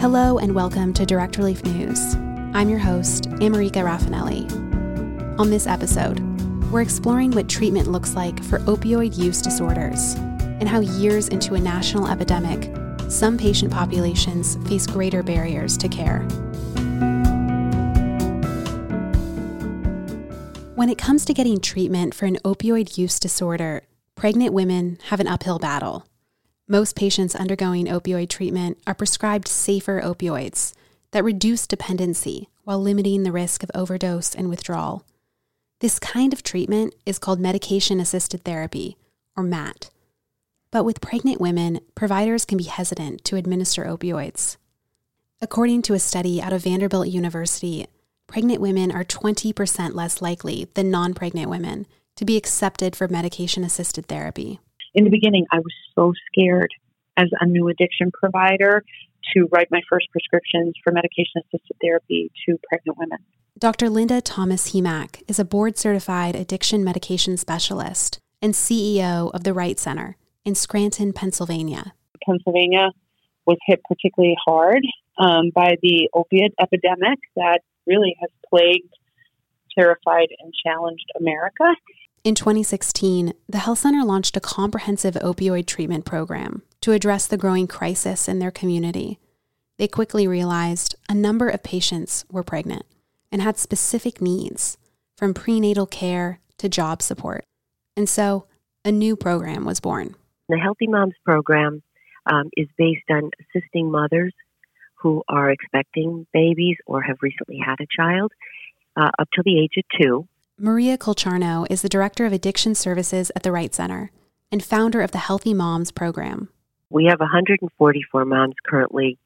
Hello and welcome to Direct Relief News. I'm your host, America Raffinelli. On this episode, we're exploring what treatment looks like for opioid use disorders and how years into a national epidemic, some patient populations face greater barriers to care. When it comes to getting treatment for an opioid use disorder, pregnant women have an uphill battle. Most patients undergoing opioid treatment are prescribed safer opioids that reduce dependency while limiting the risk of overdose and withdrawal. This kind of treatment is called medication assisted therapy, or MAT. But with pregnant women, providers can be hesitant to administer opioids. According to a study out of Vanderbilt University, pregnant women are 20% less likely than non pregnant women to be accepted for medication assisted therapy. In the beginning, I was so scared as a new addiction provider to write my first prescriptions for medication assisted therapy to pregnant women. Dr. Linda Thomas Hemak is a board certified addiction medication specialist and CEO of the Wright Center in Scranton, Pennsylvania. Pennsylvania was hit particularly hard um, by the opiate epidemic that really has plagued, terrified, and challenged America. In 2016, the Health Center launched a comprehensive opioid treatment program to address the growing crisis in their community. They quickly realized a number of patients were pregnant and had specific needs, from prenatal care to job support. And so, a new program was born. The Healthy Moms program um, is based on assisting mothers who are expecting babies or have recently had a child uh, up to the age of two Maria Kolcharno is the Director of Addiction Services at the Wright Center and founder of the Healthy Moms program. We have 144 moms currently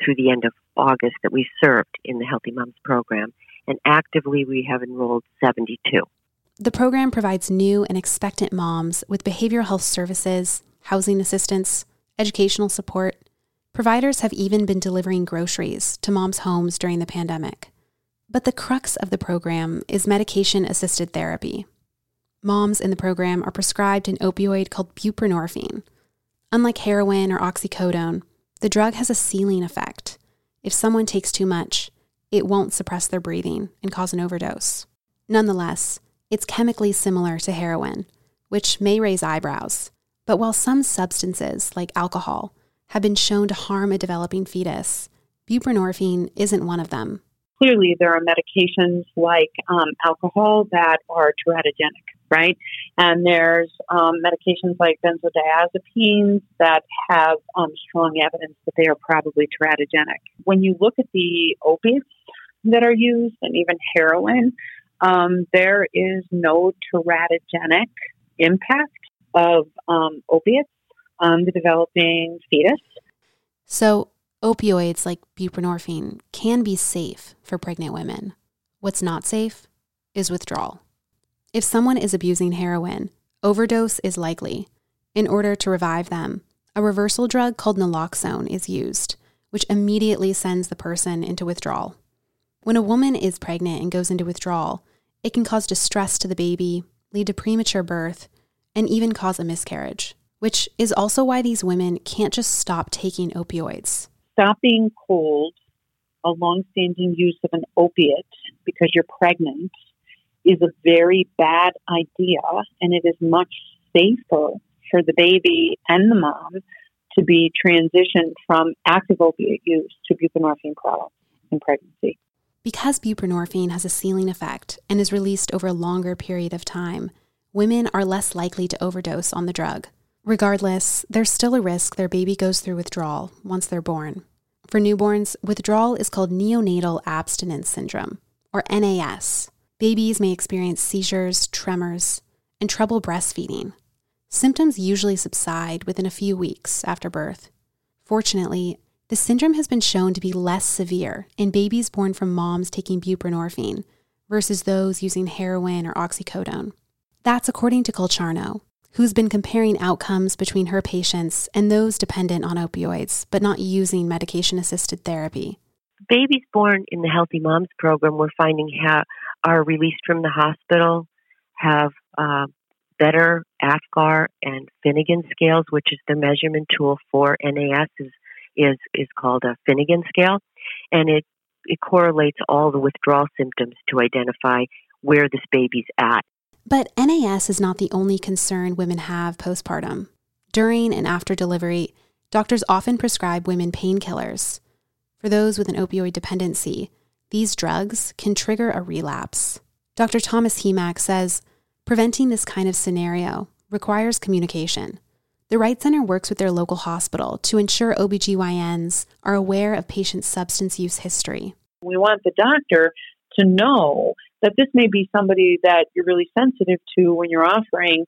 through the end of August that we served in the Healthy Moms program, and actively we have enrolled 72. The program provides new and expectant moms with behavioral health services, housing assistance, educational support. Providers have even been delivering groceries to moms' homes during the pandemic. But the crux of the program is medication assisted therapy. Moms in the program are prescribed an opioid called buprenorphine. Unlike heroin or oxycodone, the drug has a ceiling effect. If someone takes too much, it won't suppress their breathing and cause an overdose. Nonetheless, it's chemically similar to heroin, which may raise eyebrows. But while some substances, like alcohol, have been shown to harm a developing fetus, buprenorphine isn't one of them clearly there are medications like um, alcohol that are teratogenic, right? And there's um, medications like benzodiazepines that have um, strong evidence that they are probably teratogenic. When you look at the opiates that are used and even heroin, um, there is no teratogenic impact of um, opiates on the developing fetus. So, Opioids like buprenorphine can be safe for pregnant women. What's not safe is withdrawal. If someone is abusing heroin, overdose is likely. In order to revive them, a reversal drug called naloxone is used, which immediately sends the person into withdrawal. When a woman is pregnant and goes into withdrawal, it can cause distress to the baby, lead to premature birth, and even cause a miscarriage, which is also why these women can't just stop taking opioids stop being cold, a long-standing use of an opiate because you're pregnant is a very bad idea, and it is much safer for the baby and the mom to be transitioned from active opiate use to buprenorphine products in pregnancy. Because buprenorphine has a ceiling effect and is released over a longer period of time, women are less likely to overdose on the drug. Regardless, there's still a risk their baby goes through withdrawal once they're born. For newborns, withdrawal is called neonatal abstinence syndrome, or NAS. Babies may experience seizures, tremors, and trouble breastfeeding. Symptoms usually subside within a few weeks after birth. Fortunately, the syndrome has been shown to be less severe in babies born from moms taking buprenorphine versus those using heroin or oxycodone. That's according to Kolcharno, who's been comparing outcomes between her patients and those dependent on opioids but not using medication assisted therapy. Babies born in the Healthy Moms program, we're finding ha- are released from the hospital, have uh, better APGAR and Finnegan scales, which is the measurement tool for NAS, is is, is called a Finnegan scale, and it it correlates all the withdrawal symptoms to identify where this baby's at. But NAS is not the only concern women have postpartum. During and after delivery, doctors often prescribe women painkillers. For those with an opioid dependency, these drugs can trigger a relapse. Dr. Thomas Hemak says preventing this kind of scenario requires communication. The Wright Center works with their local hospital to ensure OBGYNs are aware of patients' substance use history. We want the doctor to know that this may be somebody that you're really sensitive to when you're offering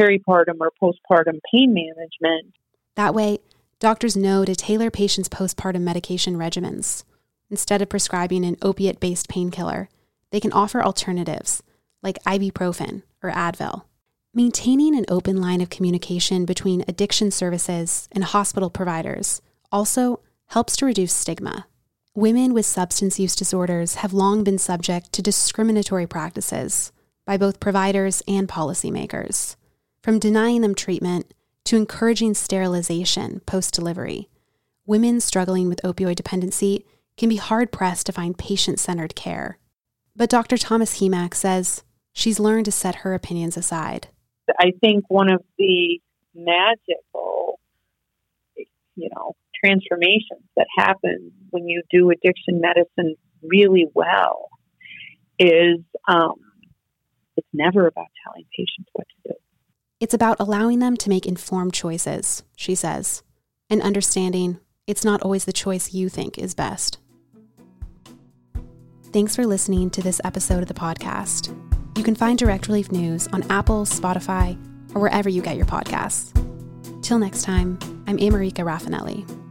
peripartum or postpartum pain management. That way, doctors know to tailor patients' postpartum medication regimens. Instead of prescribing an opiate based painkiller, they can offer alternatives like ibuprofen or Advil. Maintaining an open line of communication between addiction services and hospital providers also helps to reduce stigma. Women with substance use disorders have long been subject to discriminatory practices by both providers and policymakers, from denying them treatment to encouraging sterilization post delivery. Women struggling with opioid dependency can be hard pressed to find patient centered care. But Dr. Thomas Hemak says she's learned to set her opinions aside. I think one of the magical, you know, transformations that happen when you do addiction medicine really well is um, it's never about telling patients what to do. It's about allowing them to make informed choices, she says, and understanding it's not always the choice you think is best. Thanks for listening to this episode of the podcast. You can find Direct Relief News on Apple, Spotify, or wherever you get your podcasts. Till next time, I'm America Raffinelli.